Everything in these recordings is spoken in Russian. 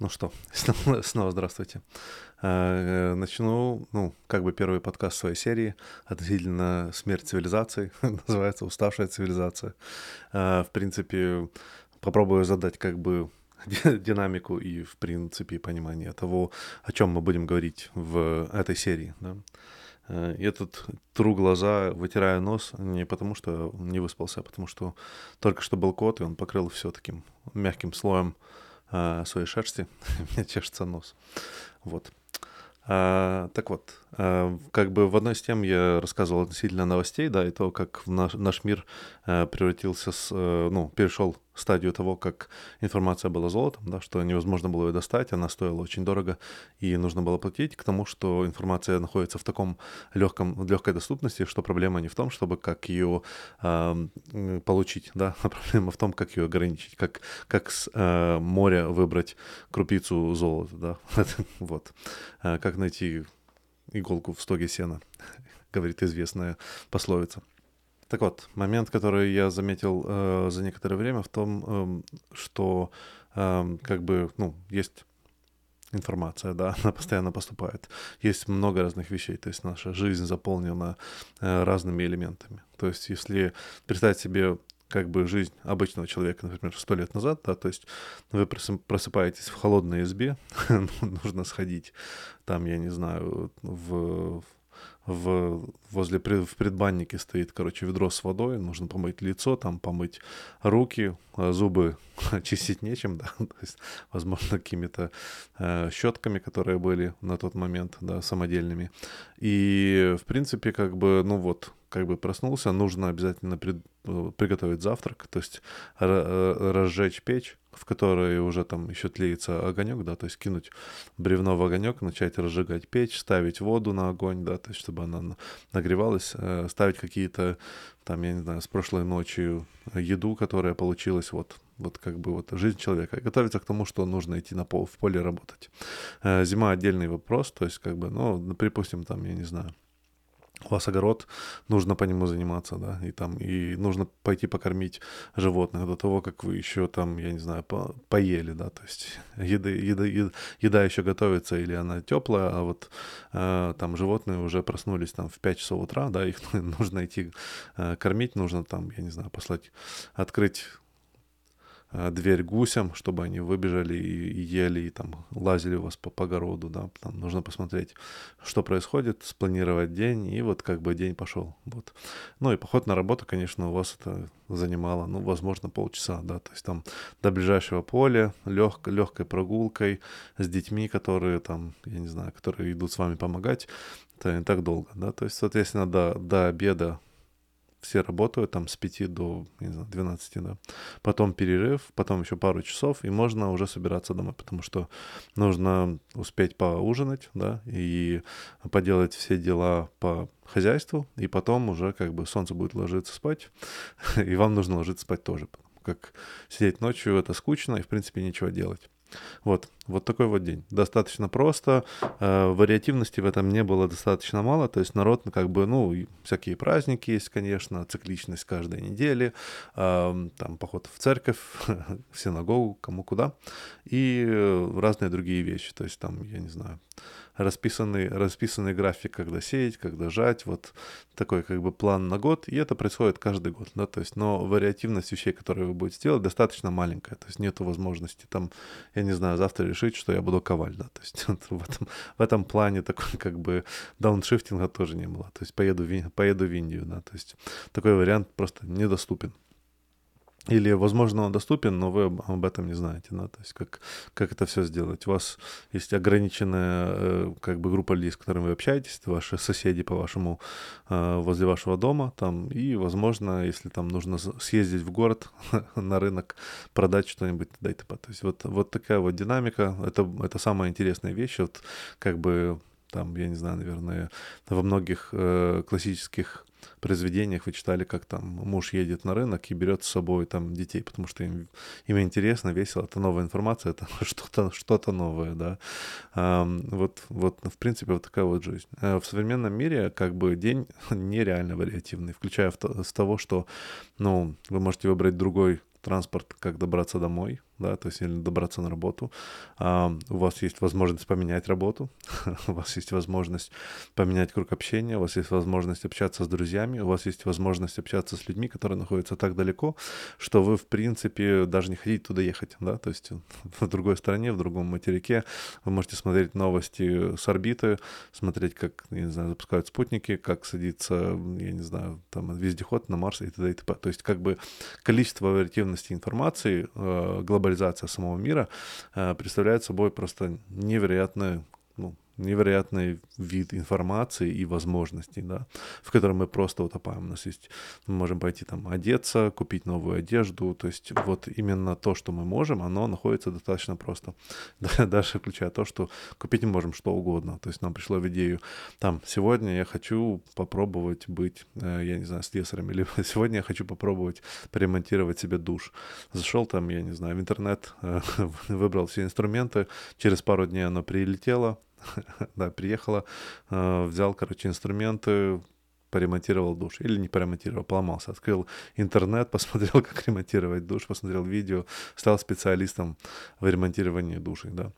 Ну что, снова, здравствуйте. А, э, начну, ну, как бы первый подкаст своей серии относительно смерть цивилизации, называется «Уставшая цивилизация». А, в принципе, попробую задать как бы динамику и, в принципе, понимание того, о чем мы будем говорить в этой серии. Да? Я тут тру глаза, вытираю нос не потому, что не выспался, а потому что только что был кот, и он покрыл все таким мягким слоем э, своей шерсти, мне чешется нос. Вот. А, так вот, а, как бы в одной из тем я рассказывал относительно новостей, да, и то, как наш, наш мир а, превратился с, а, ну, перешел стадию того, как информация была золотом, да, что невозможно было ее достать, она стоила очень дорого и нужно было платить, к тому, что информация находится в таком легком, в легкой доступности, что проблема не в том, чтобы как ее э, получить, да, а проблема в том, как ее ограничить, как, как с э, моря выбрать крупицу золота, да, вот, э, как найти иголку в стоге сена, говорит известная пословица. Так вот, момент, который я заметил э, за некоторое время в том, э, что э, как бы, ну, есть информация, да, она постоянно поступает. Есть много разных вещей, то есть наша жизнь заполнена э, разными элементами. То есть если представить себе как бы жизнь обычного человека, например, сто лет назад, да, то есть вы просыпаетесь в холодной избе, нужно сходить там, я не знаю, в в, возле в предбаннике стоит, короче, ведро с водой, нужно помыть лицо, там помыть руки, а зубы чистить нечем, да, то есть, возможно, какими-то э, щетками, которые были на тот момент, да, самодельными. И, в принципе, как бы, ну вот, как бы проснулся, нужно обязательно пред, э, приготовить завтрак, то есть э, разжечь печь, в которой уже там еще тлеется огонек, да, то есть кинуть бревно в огонек, начать разжигать печь, ставить воду на огонь, да, то есть чтобы она нагревалась, э, ставить какие-то там, я не знаю, с прошлой ночью еду, которая получилась вот вот как бы вот жизнь человека, готовиться к тому, что нужно идти на пол, в поле работать. Зима отдельный вопрос, то есть как бы, ну, припустим, там, я не знаю, у вас огород, нужно по нему заниматься, да, и там, и нужно пойти покормить животных до того, как вы еще там, я не знаю, по, поели, да, то есть еда, еда, еда, еда еще готовится или она теплая, а вот э, там животные уже проснулись там в 5 часов утра, да, их нужно идти э, кормить, нужно там, я не знаю, послать, открыть дверь гусям, чтобы они выбежали и, ели, и там лазили у вас по, по огороду, да, там нужно посмотреть, что происходит, спланировать день, и вот как бы день пошел, вот. Ну и поход на работу, конечно, у вас это занимало, ну, возможно, полчаса, да, то есть там до ближайшего поля, лег, легкой прогулкой с детьми, которые там, я не знаю, которые идут с вами помогать, это не так долго, да, то есть, соответственно, до, до обеда все работают там с 5 до не знаю, 12, да. Потом перерыв, потом еще пару часов, и можно уже собираться домой, потому что нужно успеть поужинать, да, и поделать все дела по хозяйству, и потом уже как бы солнце будет ложиться спать, и вам нужно ложиться спать тоже, как сидеть ночью это скучно и в принципе ничего делать. Вот, вот такой вот день. Достаточно просто. Э, вариативности в этом не было достаточно мало. То есть народ, ну, как бы, ну, всякие праздники есть, конечно, цикличность каждой недели, э, там поход в церковь, в синагогу, кому куда, и разные другие вещи. То есть там, я не знаю, расписанный, расписанный график, когда сеять, когда жать, вот такой как бы план на год, и это происходит каждый год, да, то есть, но вариативность вещей, которые вы будете делать, достаточно маленькая, то есть нету возможности там, я не знаю, завтра решить, что я буду коваль, да, то есть в этом, в этом плане такой как бы дауншифтинга тоже не было, то есть поеду, поеду в Индию, да, то есть такой вариант просто недоступен. Или, возможно, он доступен, но вы об этом не знаете, да, то есть как, как это все сделать. У вас есть ограниченная э, как бы группа людей, с которыми вы общаетесь, это ваши соседи по вашему, э, возле вашего дома, там, и, возможно, если там нужно съездить в город на рынок, продать что-нибудь, дайте по. То есть вот, вот такая вот динамика, это, это самая интересная вещь, вот как бы там, я не знаю, наверное, во многих э, классических произведениях вы читали, как там муж едет на рынок и берет с собой там детей, потому что им, им интересно, весело, это новая информация, это что-то что новое, да. Вот, вот, в принципе, вот такая вот жизнь. А в современном мире как бы день нереально вариативный, включая с того, что, ну, вы можете выбрать другой транспорт, как добраться домой, да, то есть или добраться на работу, а, у вас есть возможность поменять работу, у вас есть возможность поменять круг общения, у вас есть возможность общаться с друзьями, у вас есть возможность общаться с людьми, которые находятся так далеко, что вы, в принципе, даже не хотите туда ехать, да, то есть в другой стране, в другом материке вы можете смотреть новости с орбиты, смотреть, как, я не знаю, запускают спутники, как садится, я не знаю, там, вездеход на Марс и т.д. и т.п. То есть как бы количество вариативности информации, э, глобализация самого мира э, представляет собой просто невероятное ну, невероятный вид информации и возможностей, да, в котором мы просто утопаем. У нас есть, мы можем пойти там одеться, купить новую одежду, то есть вот именно то, что мы можем, оно находится достаточно просто. Даже включая то, что купить мы можем что угодно. То есть нам пришло в идею, там, сегодня я хочу попробовать быть, э, я не знаю, слесарем, или сегодня я хочу попробовать поремонтировать себе душ. Зашел там, я не знаю, в интернет, э, выбрал все инструменты, через пару дней оно прилетело, да, приехала, э, взял, короче, инструменты, поремонтировал душ. Или не поремонтировал, поломался. Открыл интернет, посмотрел, как ремонтировать душ, посмотрел видео, стал специалистом в ремонтировании души, да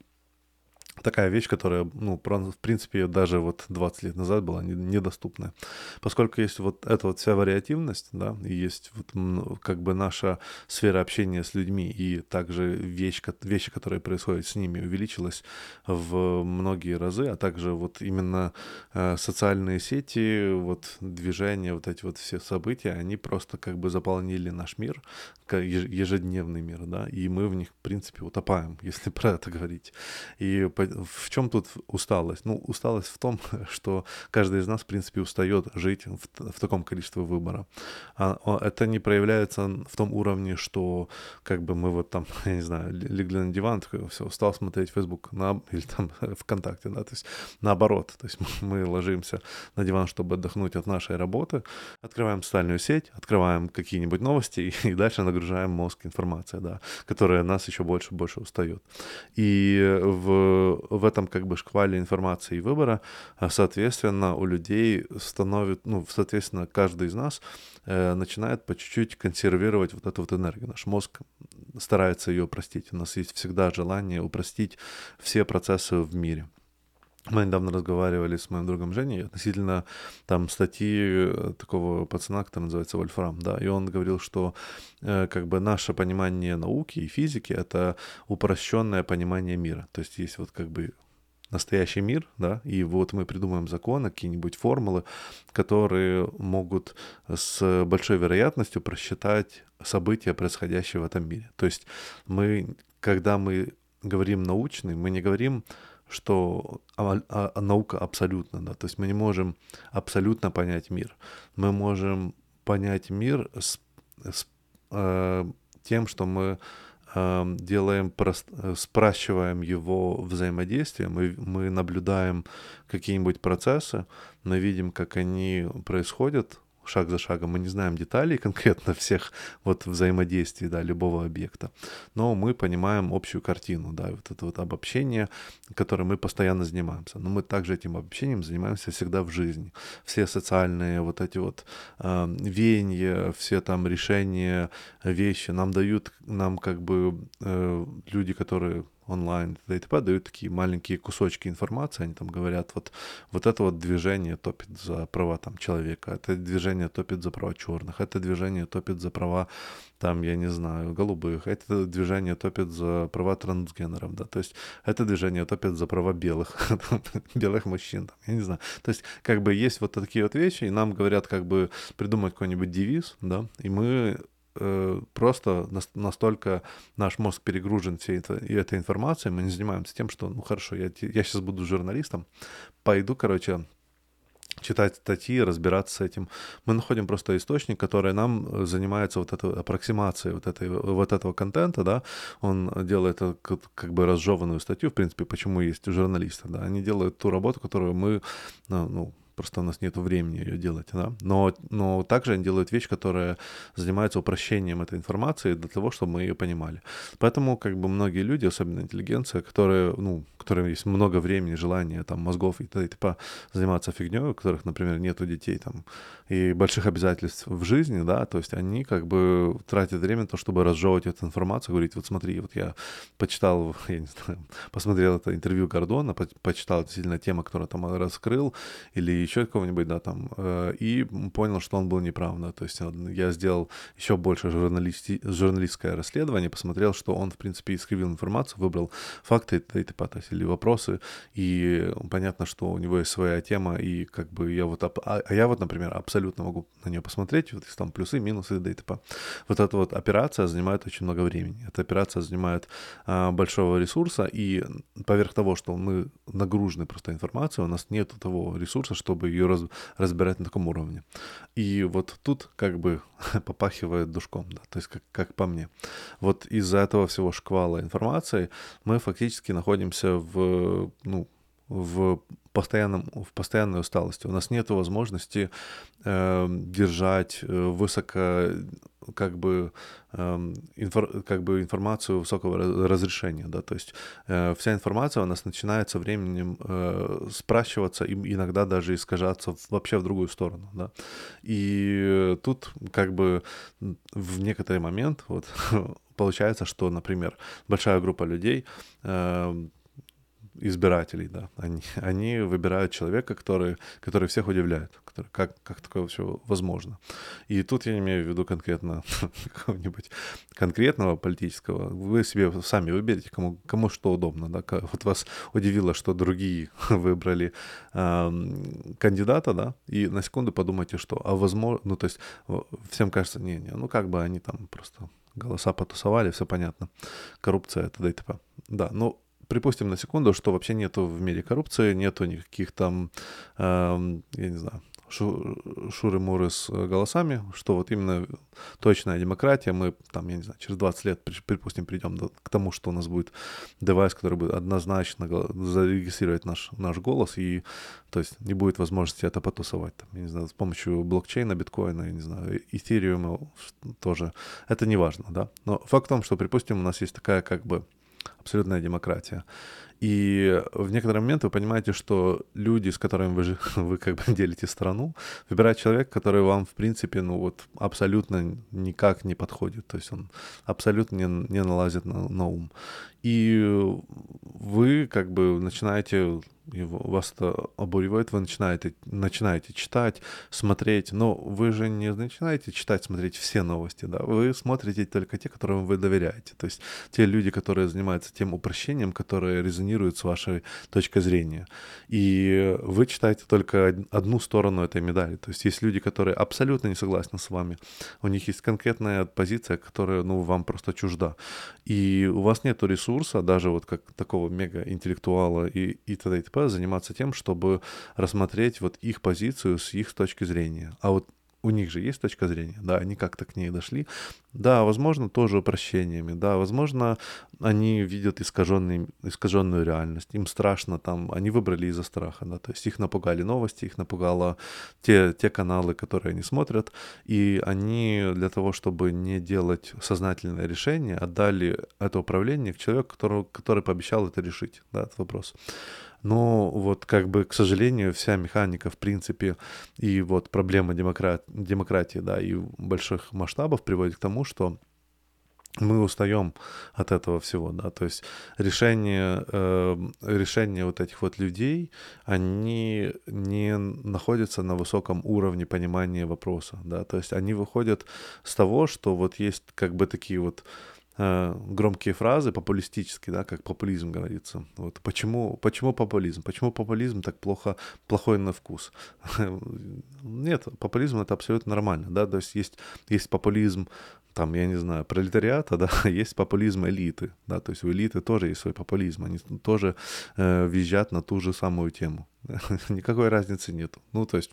такая вещь, которая, ну, в принципе, даже вот 20 лет назад была недоступная. Поскольку есть вот эта вот вся вариативность, да, и есть вот как бы наша сфера общения с людьми, и также вещь, вещи, которые происходят с ними, увеличилась в многие разы, а также вот именно э, социальные сети, вот движения, вот эти вот все события, они просто как бы заполнили наш мир, ежедневный мир, да, и мы в них, в принципе, утопаем, если про это говорить. И в чем тут усталость? Ну, усталость в том, что каждый из нас, в принципе, устает жить в, в таком количестве выбора. А, это не проявляется в том уровне, что как бы мы вот там, я не знаю, легли на диван, такой, все, устал смотреть Facebook на, или там ВКонтакте, да, то есть наоборот, то есть мы ложимся на диван, чтобы отдохнуть от нашей работы, открываем социальную сеть, открываем какие-нибудь новости и, и дальше нагружаем мозг информацией, да, которая нас еще больше и больше устает. И в в этом как бы шквале информации и выбора, а, соответственно, у людей становится, ну, соответственно, каждый из нас э, начинает по чуть-чуть консервировать вот эту вот энергию. Наш мозг старается ее упростить. У нас есть всегда желание упростить все процессы в мире. Мы недавно разговаривали с моим другом Женей относительно там статьи э, такого пацана, который называется Вольфрам, да, и он говорил, что э, как бы наше понимание науки и физики — это упрощенное понимание мира. То есть есть вот как бы настоящий мир, да, и вот мы придумаем законы, какие-нибудь формулы, которые могут с большой вероятностью просчитать события, происходящие в этом мире. То есть мы, когда мы говорим научный, мы не говорим что а, а, наука абсолютно, да, то есть мы не можем абсолютно понять мир. Мы можем понять мир с, с э, тем, что мы э, делаем, прост, спрашиваем его взаимодействие, мы, мы наблюдаем какие-нибудь процессы, мы видим, как они происходят, шаг за шагом. Мы не знаем деталей конкретно всех вот взаимодействий, да, любого объекта, но мы понимаем общую картину, да, вот это вот обобщение, которым мы постоянно занимаемся. Но мы также этим обобщением занимаемся всегда в жизни. Все социальные вот эти вот э, веяния, все там решения, вещи нам дают, нам как бы э, люди, которые онлайн и т.д. дают такие маленькие кусочки информации, они там говорят, вот, вот это вот движение топит за права там человека, это движение топит за права черных, это движение топит за права там, я не знаю, голубых, это движение топит за права трансгенеров, да, то есть это движение топит за права белых, белых мужчин, там, я не знаю. То есть как бы есть вот такие вот вещи, и нам говорят как бы придумать какой-нибудь девиз, да, и мы просто настолько наш мозг перегружен всей этой, информацией, мы не занимаемся тем, что, ну хорошо, я, я сейчас буду журналистом, пойду, короче, читать статьи, разбираться с этим. Мы находим просто источник, который нам занимается вот этой аппроксимацией вот, этой, вот этого контента, да, он делает как бы разжеванную статью, в принципе, почему есть журналисты, да, они делают ту работу, которую мы, ну, ну просто у нас нет времени ее делать, да, но, но также они делают вещь, которая занимается упрощением этой информации для того, чтобы мы ее понимали. Поэтому как бы многие люди, особенно интеллигенция, которые, ну, которые есть много времени, желания, там, мозгов и т.д. типа заниматься фигней, у которых, например, нету детей там и больших обязательств в жизни, да, то есть они как бы тратят время на то, чтобы разжевывать эту информацию, говорить, вот смотри, вот я почитал, я не знаю, посмотрел это интервью Гордона, по почитал действительно тему, которую там раскрыл, или еще кого-нибудь, да, там, э, и понял, что он был неправ, да, то есть я сделал еще больше журналисти журналистское расследование, посмотрел, что он, в принципе, искривил информацию, выбрал факты и, типа, то или вопросы, и понятно, что у него есть своя тема, и как бы я вот, а, а я вот, например, абсолютно могу на нее посмотреть, вот есть там плюсы, минусы, да и типа. Вот эта вот операция занимает очень много времени. Эта операция занимает а, большого ресурса, и поверх того, что мы нагружены просто информацией, у нас нет того ресурса, чтобы ее раз, разбирать на таком уровне. И вот тут как бы попахивает душком, да, то есть как, как по мне. Вот из-за этого всего шквала информации мы фактически находимся в, ну, в постоянном, в постоянной усталости. У нас нет возможности э, держать э, высоко как бы, э, инфор, как бы информацию высокого разрешения, да, то есть э, вся информация у нас начинает со временем э, спрашиваться и иногда даже искажаться вообще в другую сторону, да, и тут как бы в некоторый момент вот получается, что, например, большая группа людей э, избирателей, да, они, они выбирают человека, который, который всех удивляет, который, как, как такое вообще возможно. И тут я не имею в виду конкретно какого-нибудь конкретного политического, вы себе сами выберете, кому, кому что удобно, да, вот вас удивило, что другие выбрали э, кандидата, да, и на секунду подумайте, что, а возможно, ну, то есть всем кажется, не, не, ну, как бы они там просто голоса потусовали, все понятно, коррупция, т.д. и т.п. Да, ну, припустим на секунду, что вообще нету в мире коррупции, нету никаких там, э, я не знаю, шу, шуры-муры с голосами, что вот именно точная демократия, мы там, я не знаю, через 20 лет, припустим, придем до, к тому, что у нас будет девайс, который будет однозначно зарегистрировать наш, наш голос, и то есть не будет возможности это потусовать, там, я не знаю, с помощью блокчейна, биткоина, я не знаю, эфириума тоже, это не важно, да, но факт в том, что, припустим, у нас есть такая как бы абсолютная демократия. И в некоторый момент вы понимаете, что люди, с которыми вы, вы как бы делите страну, выбирает человек, который вам, в принципе, ну вот абсолютно никак не подходит. То есть он абсолютно не, не налазит на, на ум. И вы как бы начинаете его, вас это обуривает, вы начинаете, начинаете читать, смотреть, но вы же не начинаете читать, смотреть все новости, да, вы смотрите только те, которым вы доверяете, то есть те люди, которые занимаются тем упрощением, которые резонируют с вашей точкой зрения, и вы читаете только одну сторону этой медали, то есть есть люди, которые абсолютно не согласны с вами, у них есть конкретная позиция, которая, ну, вам просто чужда, и у вас нет ресурса, даже вот как такого мега-интеллектуала и, и т.д. и т.п., заниматься тем, чтобы рассмотреть вот их позицию с их точки зрения. А вот у них же есть точка зрения, да, они как-то к ней дошли. Да, возможно, тоже упрощениями, да, возможно, они видят искаженный, искаженную реальность, им страшно там, они выбрали из-за страха, да, то есть их напугали новости, их напугало те, те каналы, которые они смотрят, и они для того, чтобы не делать сознательное решение, отдали это управление к человеку, который, который пообещал это решить, да, этот вопрос. Но вот как бы, к сожалению, вся механика, в принципе, и вот проблема демократ, демократии, да, и больших масштабов приводит к тому, что мы устаем от этого всего, да, то есть решение, э, решение вот этих вот людей, они не находятся на высоком уровне понимания вопроса, да, то есть они выходят с того, что вот есть как бы такие вот громкие фразы, популистические, да, как популизм говорится. Вот почему, почему популизм? Почему популизм так плохо, плохой на вкус? Нет, популизм это абсолютно нормально, да, то есть есть, есть популизм там, я не знаю, пролетариата, да, есть популизм элиты, да, то есть у элиты тоже есть свой популизм, они тоже э, визжат на ту же самую тему. Никакой разницы нет. Ну, то есть,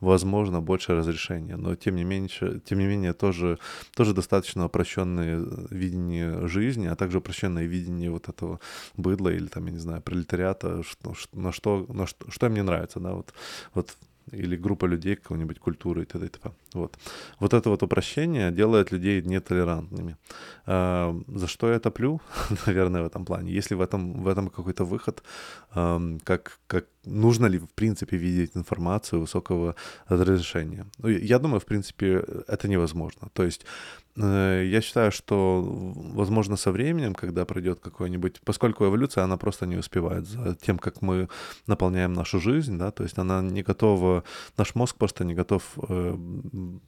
возможно, больше разрешения, но тем не менее, тем не менее тоже, тоже достаточно упрощенное видение жизни, а также упрощенное видение вот этого быдла или там, я не знаю, пролетариата, что, на что, на что, что им не нравится, да, вот, вот или группа людей какой-нибудь культуры и т.д. и т.п. Вот. вот это вот упрощение делает людей нетолерантными. А, за что я топлю, наверное, в этом плане? Если в этом, в этом какой-то выход, а, как, как нужно ли, в принципе, видеть информацию высокого разрешения? Ну, я думаю, в принципе, это невозможно. То есть Э, я считаю, что, возможно, со временем, когда пройдет какой-нибудь... Поскольку эволюция, она просто не успевает за тем, как мы наполняем нашу жизнь, да, то есть она не готова... Наш мозг просто не готов э,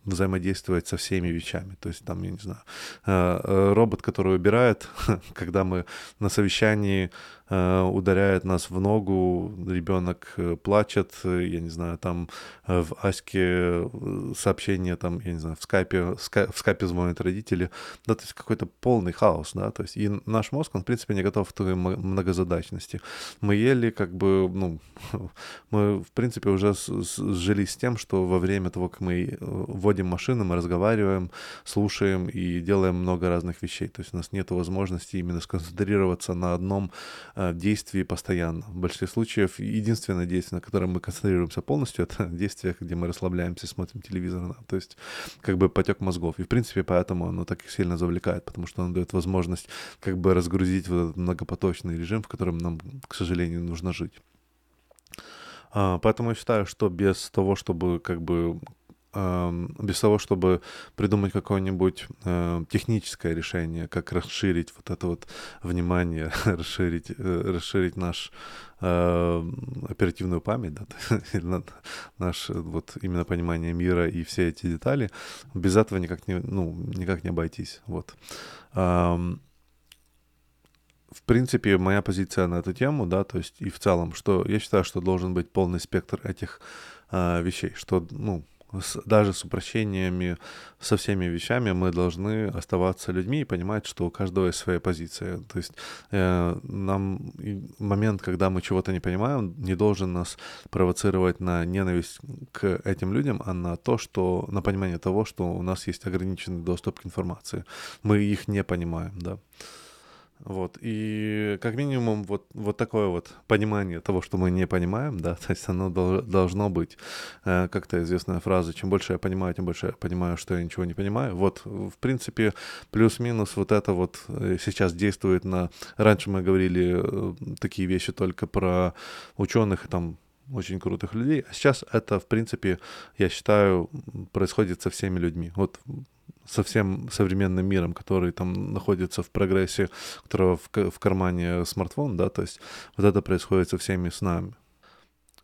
взаимодействовать со всеми вещами. То есть там, я не знаю, э, э робот, который убирает, когда мы на совещании Э, ударяет нас в ногу, ребенок э, плачет, э, я не знаю, там в Аське сообщение, там, я не знаю, в скайпе, в скайпе звонят родители, да, то есть какой-то полный хаос, да, то есть и наш мозг, он, в принципе, не готов к той многозадачности. Мы ели, как бы, ну, мы, в принципе, уже сжились с тем, что во время того, как мы вводим машины, мы разговариваем, слушаем и делаем много разных вещей, то есть у нас нет возможности именно сконцентрироваться на одном Э, действий постоянно. В большинстве случаев единственное действие, на котором мы концентрируемся полностью, это действие, где мы расслабляемся, смотрим телевизор. Да? То есть как бы потек мозгов. И в принципе поэтому оно так сильно завлекает, потому что оно дает возможность как бы разгрузить вот этот многопоточный режим, в котором нам, к сожалению, нужно жить. А, поэтому я считаю, что без того, чтобы как бы без того, чтобы придумать какое-нибудь э, техническое решение, как расширить вот это вот внимание, расширить, э, расширить наш э, оперативную память, да, наш вот именно понимание мира и все эти детали, без этого никак не, ну, никак не обойтись. Вот. в принципе, моя позиция на эту тему, да, то есть и в целом, что я считаю, что должен быть полный спектр этих э, вещей, что, ну, с, даже с упрощениями, со всеми вещами мы должны оставаться людьми и понимать, что у каждого есть своя позиция. То есть э, нам момент, когда мы чего-то не понимаем, не должен нас провоцировать на ненависть к этим людям, а на то, что на понимание того, что у нас есть ограниченный доступ к информации. Мы их не понимаем, да. Вот, и как минимум вот, вот такое вот понимание того, что мы не понимаем, да, то есть оно должно быть. Э, как-то известная фраза, чем больше я понимаю, тем больше я понимаю, что я ничего не понимаю. Вот, в принципе, плюс-минус вот это вот э, сейчас действует на... Раньше мы говорили э, такие вещи только про ученых, там, очень крутых людей. А сейчас это, в принципе, я считаю, происходит со всеми людьми. Вот со всем современным миром, который там находится в прогрессе, которого в, в кармане смартфон, да, то есть вот это происходит со всеми с нами.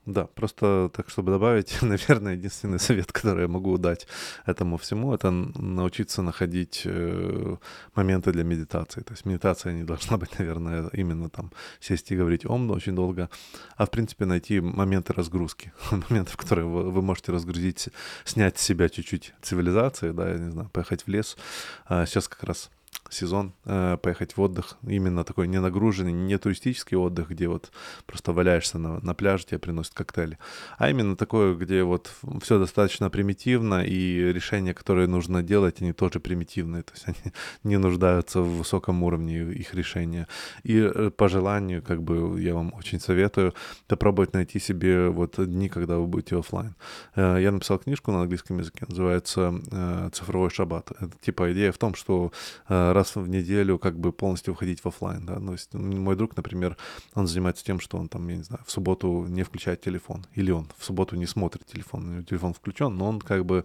Да, просто так, чтобы добавить, наверное, единственный совет, который я могу дать этому всему, это научиться находить э, моменты для медитации. То есть медитация не должна быть, наверное, именно там сесть и говорить ом очень долго, а в принципе найти моменты разгрузки, моменты, в которые вы, вы можете разгрузить, снять с себя чуть-чуть цивилизации, да, я не знаю, поехать в лес. А сейчас как раз сезон э, поехать в отдых, именно такой не нагруженный, не туристический отдых, где вот просто валяешься на, на пляже, тебе приносят коктейли, а именно такое, где вот все достаточно примитивно, и решения, которые нужно делать, они тоже примитивные, то есть они не нуждаются в высоком уровне их решения. И э, по желанию, как бы я вам очень советую попробовать найти себе вот дни, когда вы будете офлайн. Э, я написал книжку на английском языке, называется э, «Цифровой шаббат». Это, типа идея в том, что раз в неделю как бы полностью уходить в офлайн, да, есть мой друг, например, он занимается тем, что он там, я не знаю, в субботу не включает телефон, или он в субботу не смотрит телефон, у него телефон включен, но он как бы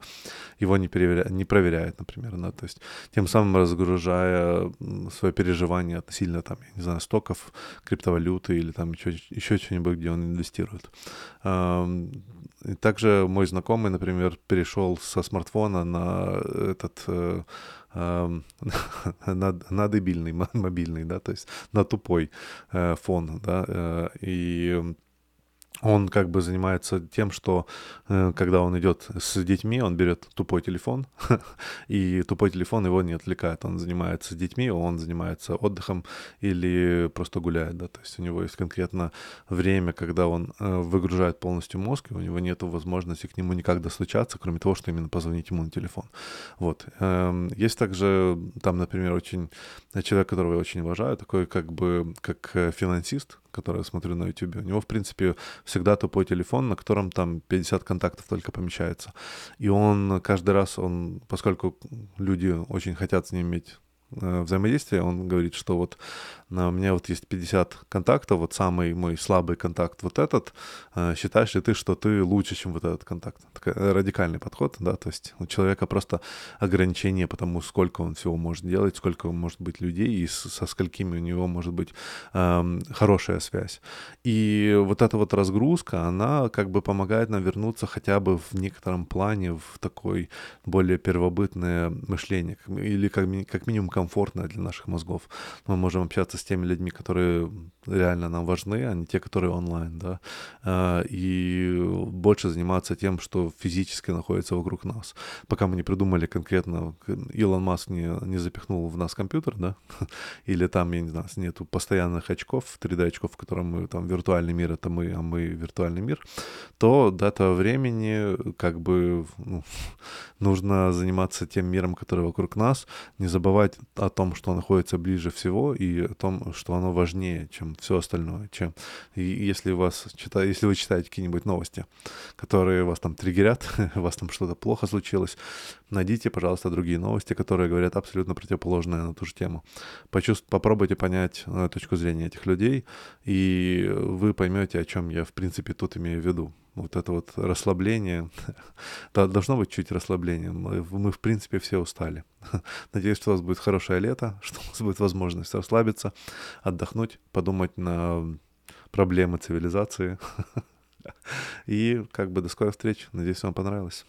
его не, переверя... не проверяет, например, да, то есть тем самым разгружая свое переживание относительно там, я не знаю, стоков, криптовалюты или там еще, еще что-нибудь, где он инвестирует. И также мой знакомый, например, перешел со смартфона на этот на, на дебильный, мобильный, да, то есть на тупой э, фон, да, э, и он как бы занимается тем, что э, когда он идет с детьми, он берет тупой телефон, и тупой телефон его не отвлекает. Он занимается с детьми, он занимается отдыхом или просто гуляет, да, то есть у него есть конкретно время, когда он э, выгружает полностью мозг, и у него нет возможности к нему никак достучаться, кроме того, что именно позвонить ему на телефон. Вот. Эм, есть также там, например, очень человек, которого я очень уважаю, такой как бы как э, финансист, который я смотрю на YouTube, у него, в принципе, всегда тупой телефон, на котором там 50 контактов только помещается. И он каждый раз, он, поскольку люди очень хотят с ним иметь э, взаимодействие, он говорит, что вот у меня вот есть 50 контактов, вот самый мой слабый контакт вот этот, э, считаешь ли ты, что ты лучше, чем вот этот контакт? Такой радикальный подход, да, то есть у человека просто ограничение по тому, сколько он всего может делать, сколько может быть людей и со сколькими у него может быть эм, хорошая связь. И вот эта вот разгрузка, она как бы помогает нам вернуться хотя бы в некотором плане в такой более первобытное мышление, или как, как минимум комфортное для наших мозгов. Мы можем общаться с теми людьми, которые реально нам важны, а не те, которые онлайн, да, а, и больше заниматься тем, что физически находится вокруг нас. Пока мы не придумали конкретно, Илон Маск не, не запихнул в нас компьютер, да, или там, я не знаю, нету постоянных очков, 3D-очков, в котором мы, там, виртуальный мир — это мы, а мы — виртуальный мир, то до этого времени как бы ну, нужно заниматься тем миром, который вокруг нас, не забывать о том, что находится ближе всего, и о том, что оно важнее, чем все остальное. Чем... И если, вас чита... если вы читаете какие-нибудь новости, которые вас там триггерят, у вас там что-то плохо случилось, найдите, пожалуйста, другие новости, которые говорят абсолютно противоположное на ту же тему. Почувств... Попробуйте понять э, точку зрения этих людей, и вы поймете, о чем я, в принципе, тут имею в виду вот это вот расслабление, должно быть чуть расслабление. Мы, мы, в принципе, все устали. Надеюсь, что у вас будет хорошее лето, что у вас будет возможность расслабиться, отдохнуть, подумать на проблемы цивилизации. И как бы до скорой встречи. Надеюсь, вам понравилось.